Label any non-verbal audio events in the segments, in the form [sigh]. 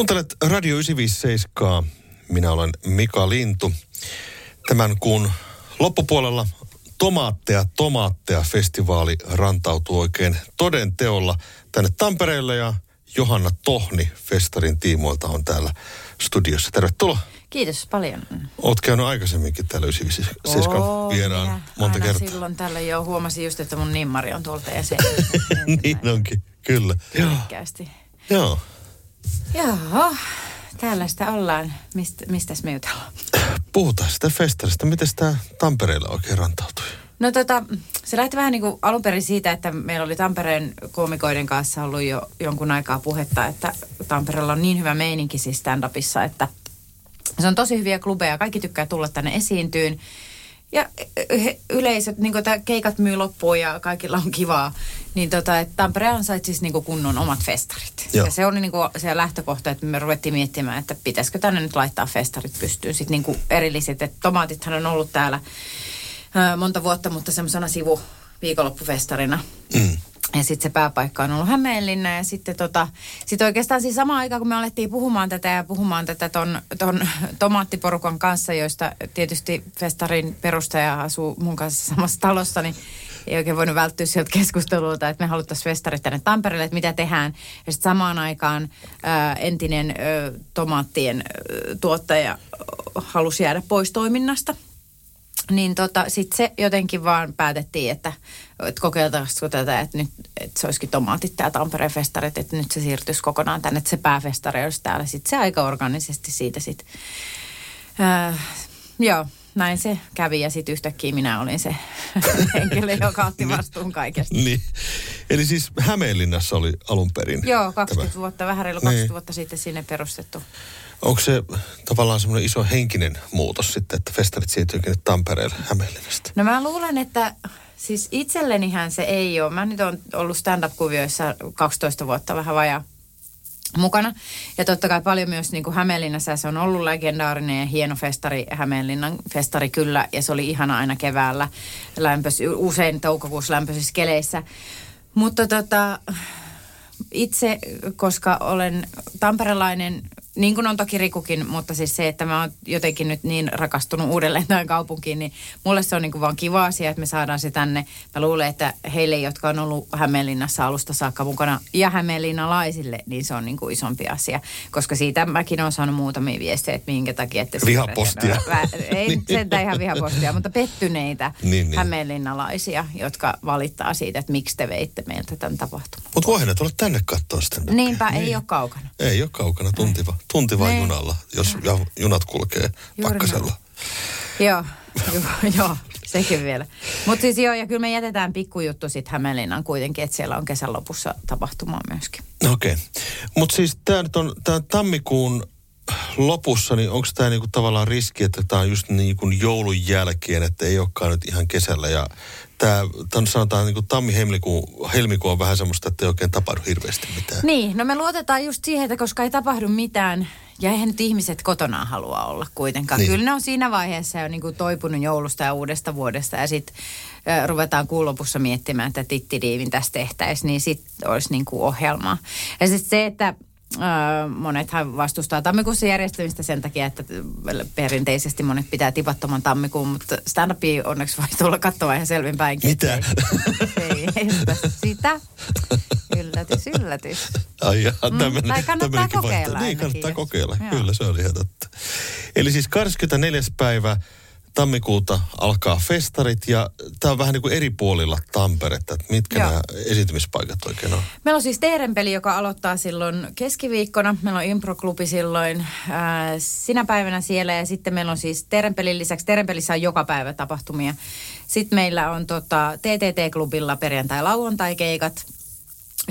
Kuuntelet Radio 957. Minä olen Mika Lintu. Tämän kuun loppupuolella Tomaatteja, tomaatteja festivaali rantautuu oikein toden teolla tänne Tampereelle ja Johanna Tohni festarin tiimoilta on täällä studiossa. Tervetuloa. Kiitos paljon. Oot käynyt aikaisemminkin täällä 97 vieraan minä monta aina kertaa. silloin tällä jo huomasin just, että mun nimmari on tuolta [laughs] se. niin onkin, kyllä. Joo. Joo. Joo, täällä sitä ollaan. Mist, mistäs me jutellaan? Puhutaan sitä festarista. Miten tämä Tampereella oikein rantautui? No tota, se lähti vähän niin kuin alun perin siitä, että meillä oli Tampereen koomikoiden kanssa ollut jo jonkun aikaa puhetta, että Tampereella on niin hyvä meininki siis stand-upissa, että se on tosi hyviä klubeja, kaikki tykkää tulla tänne esiintyyn. Ja he- yleisöt, niin kuin keikat myy loppuun ja kaikilla on kivaa. Niin tota, että Tampere ansait siis niin kunnon omat festarit. Joo. Ja se oli niin kuin se lähtökohta, että me ruvettiin miettimään, että pitäisikö tänne nyt laittaa festarit pystyyn. Sitten niin kuin erilliset, että tomaatithan on ollut täällä ää, monta vuotta, mutta semmoisena sivu viikonloppufestarina. Mm. Ja sitten se pääpaikka on ollut Hämeenlinna ja sitten tota, sit oikeastaan siis samaan aikaan, kun me alettiin puhumaan tätä ja puhumaan tätä ton, ton tomaattiporukan kanssa, joista tietysti festarin perustaja asuu mun kanssa samassa talossa, niin ei oikein voinut välttyä sieltä keskustelulta, että me haluttaisiin festarit tänne Tampereelle, että mitä tehdään. Ja sitten samaan aikaan ää, entinen ää, tomaattien ää, tuottaja ää, halusi jäädä pois toiminnasta. Niin tota, sitten se jotenkin vaan päätettiin, että, että kokeiltaisiko tätä, että nyt että se olisikin tomaatit tämä Tampereen festarit, että nyt se siirtyisi kokonaan tänne, että se pääfestari olisi täällä. Sitten se aika organisesti siitä sitten. Äh, joo, näin se kävi ja sitten yhtäkkiä minä olin se [laughs] henkilö, joka otti vastuun kaikesta. Niin. Eli siis Hämeenlinnassa oli alun perin Joo, 20 tämä. vuotta, vähän reilu 20 Niin. vuotta sitten sinne perustettu. Onko se tavallaan semmoinen iso henkinen muutos sitten, että festarit siirtyykin Tampereelle Hämeenlinnasta? No mä luulen, että siis itsellenihän se ei ole. Mä nyt on ollut stand-up-kuvioissa 12 vuotta vähän vajaa mukana. Ja totta kai paljon myös niin kuin Hämeenlinnassa se on ollut legendaarinen ja hieno festari, Hämeenlinnan festari kyllä. Ja se oli ihana aina keväällä, lämpös, usein toukokuussa lämpöisissä keleissä. Mutta tota, itse, koska olen tamperelainen, niin kuin on toki Rikukin, mutta siis se, että mä oon jotenkin nyt niin rakastunut uudelleen tähän kaupunkiin, niin mulle se on niin kuin vaan kiva asia, että me saadaan se tänne. Mä luulen, että heille, jotka on ollut Hämeenlinnassa alusta saakka mukana ja Hämeenlinnalaisille, niin se on niin kuin isompi asia. Koska siitä mäkin olen saanut muutamia viestejä, että minkä takia... Että Vihapostia. Vä- [laughs] Ei nyt sentään ihan vihapostia, mutta pettyneitä Niin, niin. hämeenlinnalaisia, jotka valittaa siitä, että miksi te veitte meiltä tämän tapahtuman. Mutta voihan ne tulla tänne katsoa sitä. Niinpä, ei ole kaukana. Ei ole kaukana, tunti, va, tunti vaan Niin. junalla, jos ja junat kulkee Juuri pakkasella. Joo, joo, [laughs] joo, sekin vielä. Mutta siis joo, ja kyllä me jätetään pikkujuttu sitten Hämeenlinnan kuitenkin, että siellä on kesän lopussa tapahtumaa myöskin. Okei. Okay. Mutta siis tämä nyt on tää tammikuun lopussa, niin onko tämä niinku tavallaan riski, että tämä on just niinku joulun jälkeen, että ei olekaan nyt ihan kesällä. Ja tämä sanotaan niinku tammi-helmikuu helmikuu on vähän semmoista, että ei oikein tapahdu hirveästi mitään. Niin, no me luotetaan just siihen, että koska ei tapahdu mitään, ja eihän nyt ihmiset kotona halua olla kuitenkaan. Niin. Niin. Kyllä ne on siinä vaiheessa jo niin kuin toipunut joulusta ja uudesta vuodesta, ja sitten ruvetaan kuun lopussa miettimään, että tittidiivin tästä tehtäisiin, niin sitten olisi niin kuin ohjelmaa. Ja sitten se, että monethan vastustaa tammikuussa järjestämistä sen takia, että perinteisesti monet pitää tipattoman tammikuun, mutta stand onneksi voi tulla katsomaan ihan selvinpäinkin. Mitä? Ei, ei sitä. Yllätys, yllätys. Ai jaa, Mm, tämmönen, tai kannattaa kokeilla vaihtoehto. Niin, kannattaa kokeilla. Joo. Kyllä, se oli ihan totta. Eli siis 24. päivä tammikuuta alkaa festarit ja tämä on vähän niin kuin eri puolilla Tamperetta, että mitkä Joo. nämä esiintymispaikat oikein on. Meillä on siis Teerenpeli, joka aloittaa silloin keskiviikkona. Meillä on improklubi silloin ää, sinä päivänä siellä ja sitten meillä on siis Teerenpelin lisäksi, Teerenpelissä on joka päivä tapahtumia. Sitten meillä on tota, TTT-klubilla perjantai-lauantai-keikat.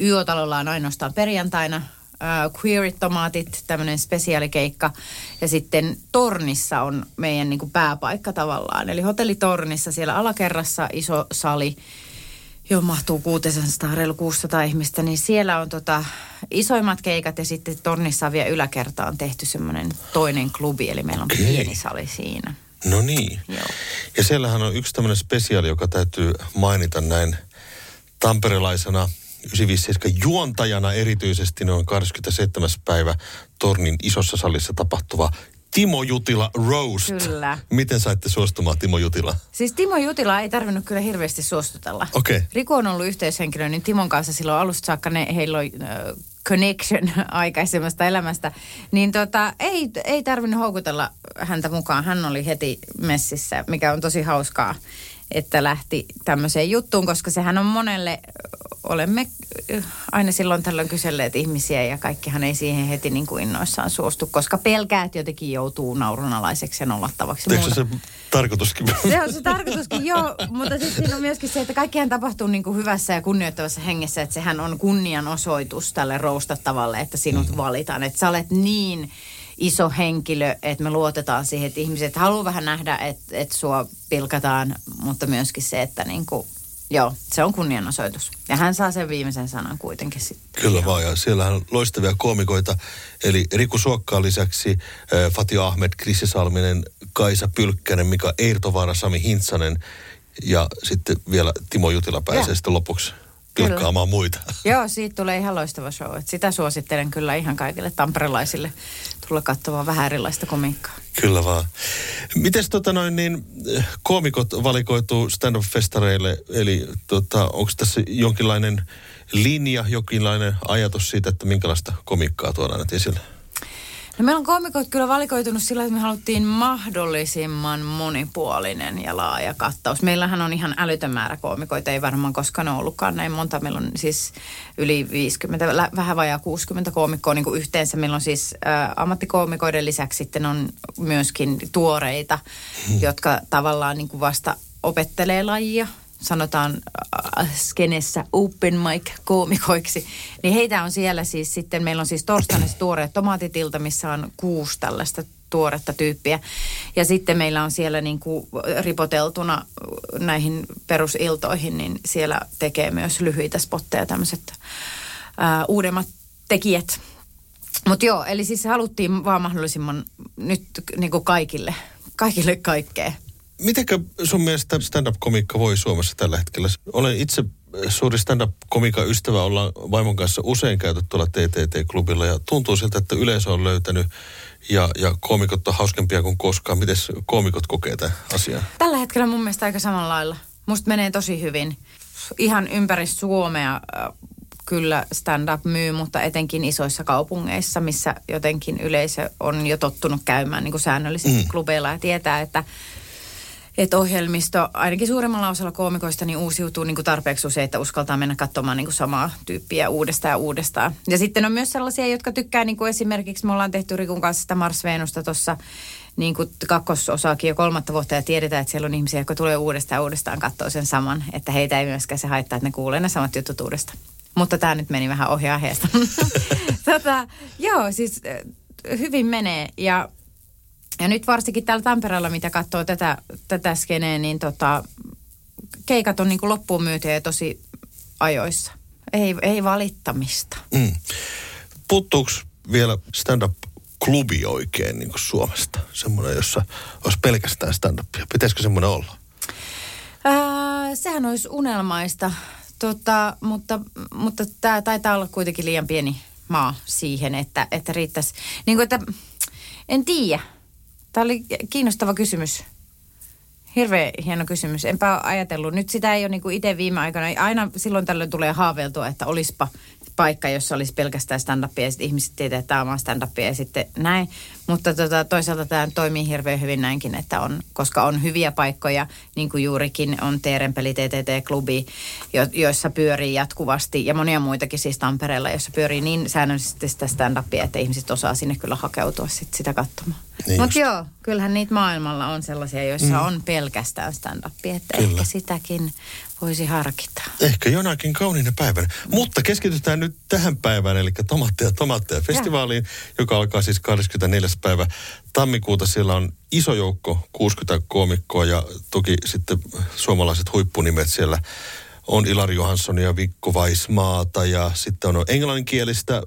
YO-talolla on ainoastaan perjantaina. Äh, Queerit-tomaatit, tämmöinen spesiaalikeikka. Ja sitten Tornissa on meidän niin kuin pääpaikka tavallaan. Eli hotellitornissa siellä alakerrassa iso sali, johon mahtuu 600, reilu 600 ihmistä, niin siellä on tota isoimmat keikat ja sitten tornissa on vielä yläkerta on tehty semmoinen toinen klubi, eli meillä on Okei. pieni sali siinä. No niin. Joo. Ja siellähän on yksi tämmöinen spesiaali, joka täytyy mainita näin tamperelaisena 957 juontajana erityisesti noin 27. päivä Tornin isossa salissa tapahtuva Timo Jutila Roast. Kyllä. Miten saitte suostumaan Timo Jutila? Siis Timo Jutila ei tarvinnut kyllä hirveästi suostutella. Okei. Okay. Riku on ollut yhteyshenkilö, niin Timon kanssa silloin alusta saakka ne, heillä on äh, connection [laughs] aikaisemmasta elämästä. Niin tota, ei, ei tarvinnut houkutella häntä mukaan. Hän oli heti messissä, mikä on tosi hauskaa, että lähti tämmöiseen juttuun, koska sehän on monelle, olemme aina silloin tällöin kyselleet ihmisiä ja kaikkihan ei siihen heti niin kuin innoissaan suostu, koska pelkää, että jotenkin joutuu naurunalaiseksi ja nollattavaksi. Eikö se tarkoituskin? Se on se tarkoituskin, joo, mutta sitten siinä on myöskin se, että kaikkihan tapahtuu niin kuin hyvässä ja kunnioittavassa hengessä, että sehän on kunnianosoitus tälle roustattavalle, että sinut mm. valitaan. Että sä olet niin iso henkilö, että me luotetaan siihen, että ihmiset haluaa vähän nähdä, että, että sua pilkataan, mutta myöskin se, että niin kuin Joo, se on kunnianosoitus. Ja hän saa sen viimeisen sanan kuitenkin sitten. Kyllä vaan, ja siellä on loistavia koomikoita. Eli Riku Suokkaan lisäksi äh, Fatih Ahmed, Krissi Salminen, Kaisa Pylkkänen, Mika Eirtovaara, Sami Hintsanen ja sitten vielä Timo Jutila pääsee ja. sitten lopuksi pilkkaamaan muita. [laughs] Joo, siitä tulee ihan loistava show. Et sitä suosittelen kyllä ihan kaikille tamperelaisille tulla katsomaan vähän erilaista komiikkaa. Kyllä vaan. Miten tota noin niin, koomikot valikoituu stand-up-festareille? Eli tota, onko tässä jonkinlainen linja, jonkinlainen ajatus siitä, että minkälaista komikkaa tuodaan esille? No meillä on koomikot kyllä valikoitunut sillä, että me haluttiin mahdollisimman monipuolinen ja laaja kattaus. Meillähän on ihan älytön määrä koomikoita, ei varmaan koskaan ole ollutkaan näin monta. Meillä on siis yli 50, vähän vajaa 60 koomikkoa niin kuin yhteensä. Meillä on siis ä, ammattikoomikoiden lisäksi sitten on myöskin tuoreita, hmm. jotka tavallaan niin kuin vasta opettelee lajia sanotaan skenessä open mic koomikoiksi, niin heitä on siellä siis sitten, meillä on siis torstaina tuoreet tomaatitilta, missä on kuusi tällaista tuoretta tyyppiä. Ja sitten meillä on siellä niin kuin ripoteltuna näihin perusiltoihin, niin siellä tekee myös lyhyitä spotteja tämmöiset uudemmat tekijät. Mutta joo, eli siis haluttiin vaan mahdollisimman nyt niin kuin kaikille, kaikille kaikkea. Mitenkä sun mielestä stand-up-komiikka voi Suomessa tällä hetkellä? Olen itse suuri stand-up-komiikan ystävä, ollaan vaimon kanssa usein käyty tuolla TTT-klubilla ja tuntuu siltä, että yleisö on löytänyt ja, ja koomikot on hauskempia kuin koskaan. Miten koomikot kokee tämän asian? Tällä hetkellä mun mielestä aika samalla lailla. Musta menee tosi hyvin. Ihan ympäri Suomea äh, kyllä stand-up myy, mutta etenkin isoissa kaupungeissa, missä jotenkin yleisö on jo tottunut käymään niin kuin säännöllisesti mm. klubeilla ja tietää, että että ohjelmisto ainakin suurimmalla osalla koomikoista niin uusiutuu niin kuin tarpeeksi usein, että uskaltaa mennä katsomaan niin kuin samaa tyyppiä uudestaan ja uudestaan. Ja sitten on myös sellaisia, jotka tykkää niin kuin esimerkiksi, me ollaan tehty Rikun kanssa sitä Mars Venusta tuossa niin kuin kakkososaakin jo kolmatta vuotta ja tiedetään, että siellä on ihmisiä, jotka tulee uudestaan ja uudestaan katsoa sen saman. Että heitä ei myöskään se haittaa, että ne kuulee ne samat jutut uudestaan. Mutta tämä nyt meni vähän ohjaa heistä. [laughs] tota, joo, siis hyvin menee ja ja nyt varsinkin täällä Tampereella, mitä katsoo tätä, tätä skeneä, niin tota, keikat on niin kuin loppuun myytyjä ja tosi ajoissa. Ei, ei valittamista. Mm. Puuttuuko vielä stand-up-klubi oikein niin kuin Suomesta? Semmoinen, jossa olisi pelkästään stand-upia. Pitäisikö semmoinen olla? Ää, sehän olisi unelmaista, tota, mutta, mutta tämä taitaa olla kuitenkin liian pieni maa siihen, että, että riittäisi. Niin kuin, että, en tiedä Tämä oli kiinnostava kysymys. Hirveän hieno kysymys. Enpä ajatellut. Nyt sitä ei ole niin itse viime aikoina. Aina silloin tällöin tulee haaveiltua, että olispa paikka, jossa olisi pelkästään stand-upia ja sitten ihmiset tietää, että tämä on stand-upia ja sitten näin. Mutta tota, toisaalta tämä toimii hirveän hyvin näinkin, että on, koska on hyviä paikkoja, niin kuin juurikin on Teerenpeli TTT-klubi, jo, joissa pyörii jatkuvasti ja monia muitakin siis Tampereella, jossa pyörii niin säännöllisesti sitä stand-upia, että ihmiset osaa sinne kyllä hakeutua sit sitä katsomaan. Niin Mutta joo, kyllähän niitä maailmalla on sellaisia, joissa mm. on pelkästään stand-upia, että kyllä. ehkä sitäkin voisi harkita. Ehkä jonakin kauniina päivänä. Mutta keskitytään nyt tähän päivään, eli Tomaatteja Tomaatteja festivaaliin, ja. joka alkaa siis 24. päivä tammikuuta. Siellä on iso joukko, 60 koomikkoa ja toki sitten suomalaiset huippunimet siellä on Ilari Johansson ja Vikko Weismaata ja sitten on englanninkielistä,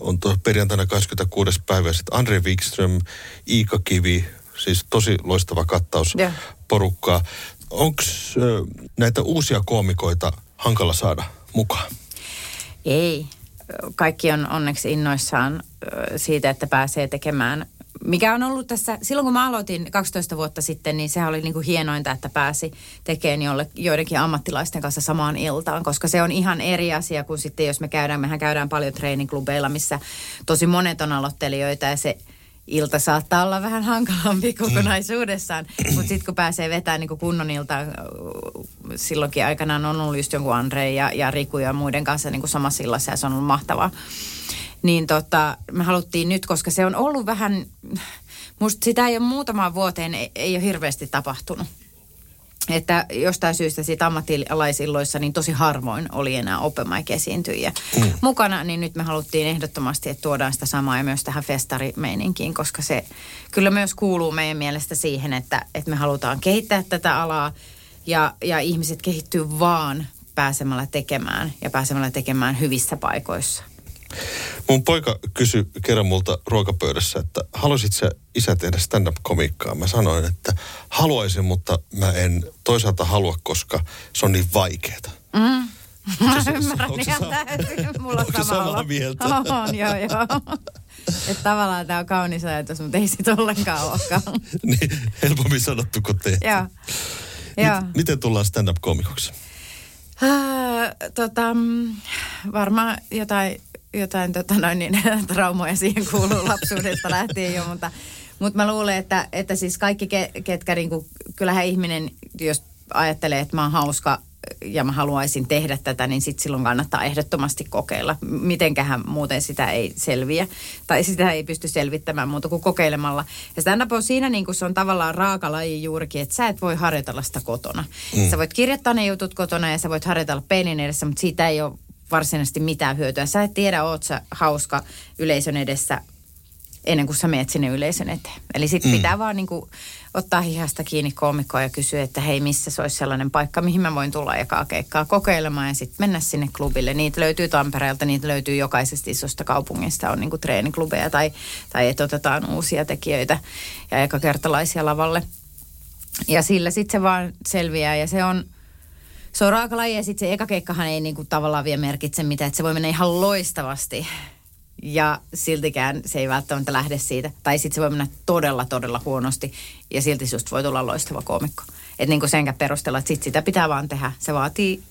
on perjantaina 26. päivä sitten Andre Wikström, Iika Kivi, siis tosi loistava kattaus yeah. porukkaa. Onko näitä uusia koomikoita hankala saada mukaan? Ei. Kaikki on onneksi innoissaan siitä, että pääsee tekemään mikä on ollut tässä, silloin kun mä aloitin 12 vuotta sitten, niin sehän oli niin kuin hienointa, että pääsi tekemään jolle, joidenkin ammattilaisten kanssa samaan iltaan, koska se on ihan eri asia kuin sitten, jos me käydään, mehän käydään paljon treeniklubeilla, missä tosi monet on aloittelijoita ja se ilta saattaa olla vähän hankalampi kokonaisuudessaan, mm. mutta sitten kun pääsee vetämään niin kunnon ilta, silloinkin aikanaan on ollut just jonkun Andre ja, ja Riku ja muiden kanssa niin samassa illassa ja se on ollut mahtavaa niin tota, me haluttiin nyt, koska se on ollut vähän, musta sitä ei ole muutamaan vuoteen, ei, ei ole hirveästi tapahtunut. Että jostain syystä siitä ammattilaisilloissa niin tosi harvoin oli enää open esiintyjiä mm. mukana, niin nyt me haluttiin ehdottomasti, että tuodaan sitä samaa ja myös tähän festarimeininkiin, koska se kyllä myös kuuluu meidän mielestä siihen, että, että me halutaan kehittää tätä alaa ja, ja ihmiset kehittyy vaan pääsemällä tekemään ja pääsemällä tekemään hyvissä paikoissa. Mun poika kysyi kerran multa ruokapöydässä, että haluaisit sä isä tehdä stand-up-komikkaa? Mä sanoin, että haluaisin, mutta mä en toisaalta halua, koska se on niin vaikeeta. Mm. [laughs] Mä ymmärrän ihan täysin. Mulla on samaa mieltä? [laughs] On, joo, joo. Että tavallaan tämä on kaunis ajatus, mutta ei sit ollenkaan olekaan. [laughs] niin, helpommin sanottu kuin tehty. Joo. Joo. Miten tullaan stand-up-komikoksi? Äh, tota, mm, varmaan jotain jotain tota noin, niin, [laughs] traumoja siihen kuuluu lapsuudesta lähtien jo, mutta, mutta mä luulen, että, että siis kaikki, ketkä niin kuin, kyllähän ihminen, jos ajattelee, että mä oon hauska ja mä haluaisin tehdä tätä, niin sitten silloin kannattaa ehdottomasti kokeilla. Mitenköhän muuten sitä ei selviä, tai sitä ei pysty selvittämään muuta kuin kokeilemalla. Ja stand on siinä niin kuin se on tavallaan raaka laji juurikin, että sä et voi harjoitella sitä kotona. Mm. Sä voit kirjoittaa ne jutut kotona ja sä voit harjoitella peilin edessä, mutta siitä ei ole varsinaisesti mitään hyötyä. Sä et tiedä, oot sä hauska yleisön edessä ennen kuin sä meet sinne yleisön eteen. Eli sitten mm. pitää vaan niin kuin ottaa hihasta kiinni koomikkoa ja kysyä, että hei, missä se olisi sellainen paikka, mihin mä voin tulla jakaa keikkaa kokeilemaan ja sitten mennä sinne klubille. Niitä löytyy Tampereelta, niitä löytyy jokaisesta isosta kaupungista, on niin kuin treeniklubeja tai, tai että otetaan uusia tekijöitä ja ekakertalaisia lavalle. Ja sillä sitten se vaan selviää ja se on – se on raakalaji ja sitten se eka keikkahan ei niinku tavallaan vielä merkitse mitään, että se voi mennä ihan loistavasti. Ja siltikään se ei välttämättä lähde siitä. Tai sitten se voi mennä todella, todella huonosti ja silti just voi tulla loistava koomikko. Että niinku senkään perusteella, että sit sitä pitää vaan tehdä. Se vaatii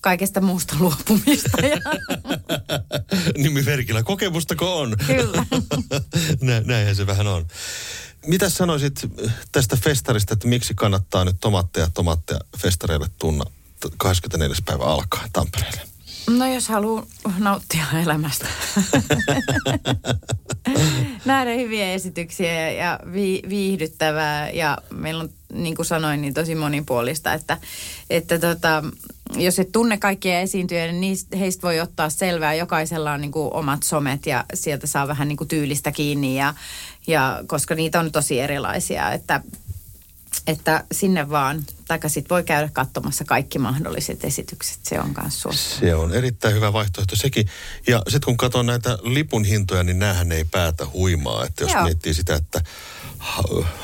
kaikesta muusta luopumista. Ja... [laughs] Nimimerkillä. Kokemustako on? Kyllä. [laughs] Nä, näinhän se vähän on. Mitä sanoisit tästä festarista, että miksi kannattaa nyt tomaatteja tomaatteja festareille tunna 24. päivä alkaa Tampereelle? No jos haluaa nauttia elämästä. [laughs] Nähdä hyviä esityksiä ja vi- viihdyttävää ja meillä on, niin kuin sanoin, niin tosi monipuolista, että, että tota, jos et tunne kaikkia esiintyjä, niin heistä voi ottaa selvää. Jokaisella on niin kuin omat somet ja sieltä saa vähän niin kuin tyylistä kiinni ja, ja koska niitä on tosi erilaisia, että että sinne vaan, tai sitten voi käydä katsomassa kaikki mahdolliset esitykset, se on myös suosittu. Se on erittäin hyvä vaihtoehto sekin. Ja sitten kun katson näitä lipun hintoja, niin näähän ei päätä huimaa. Että jos Joo. miettii sitä, että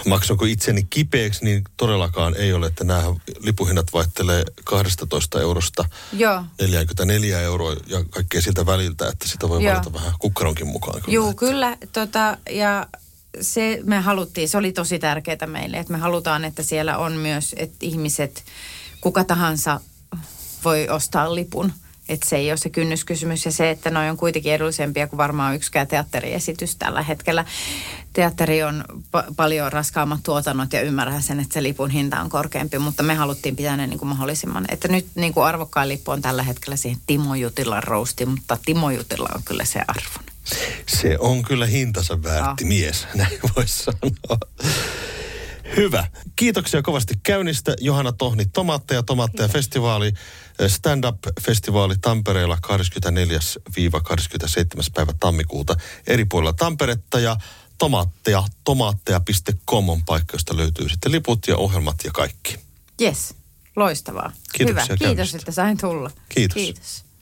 maksako itseni kipeäksi, niin todellakaan ei ole, että nämä lipuhinnat vaihtelee 12 eurosta Joo. 44 euroa ja kaikkea siltä väliltä, että sitä voi Joo. valita vähän kukkaronkin mukaan. Joo, kyllä. Tota, ja se me haluttiin, se oli tosi tärkeää meille, että me halutaan, että siellä on myös, että ihmiset, kuka tahansa voi ostaa lipun. Että se ei ole se kynnyskysymys ja se, että noin on kuitenkin edullisempia kuin varmaan yksikään teatteriesitys tällä hetkellä. Teatteri on pa- paljon raskaammat tuotannot ja ymmärrän sen, että se lipun hinta on korkeampi, mutta me haluttiin pitää ne niin kuin mahdollisimman. Että nyt niin kuin arvokkaan lippu on tällä hetkellä siihen Timo Jutilan rousti, mutta Timo Jutila on kyllä se arvon. Se on kyllä hintansa väärti oh. mies, [laughs] näin voisi sanoa. Hyvä. Kiitoksia kovasti käynnistä. Johanna Tohni, Tomaatteja, Tomaatteja festivaali, stand-up-festivaali Tampereella 24-27. päivä tammikuuta eri puolilla Tamperetta ja tomaatteja, tomaatteja.com on paikka, josta löytyy sitten liput ja ohjelmat ja kaikki. Yes, loistavaa. Kiitoksia Hyvä, kiitos, että sain tulla. Kiitos. Kiitos.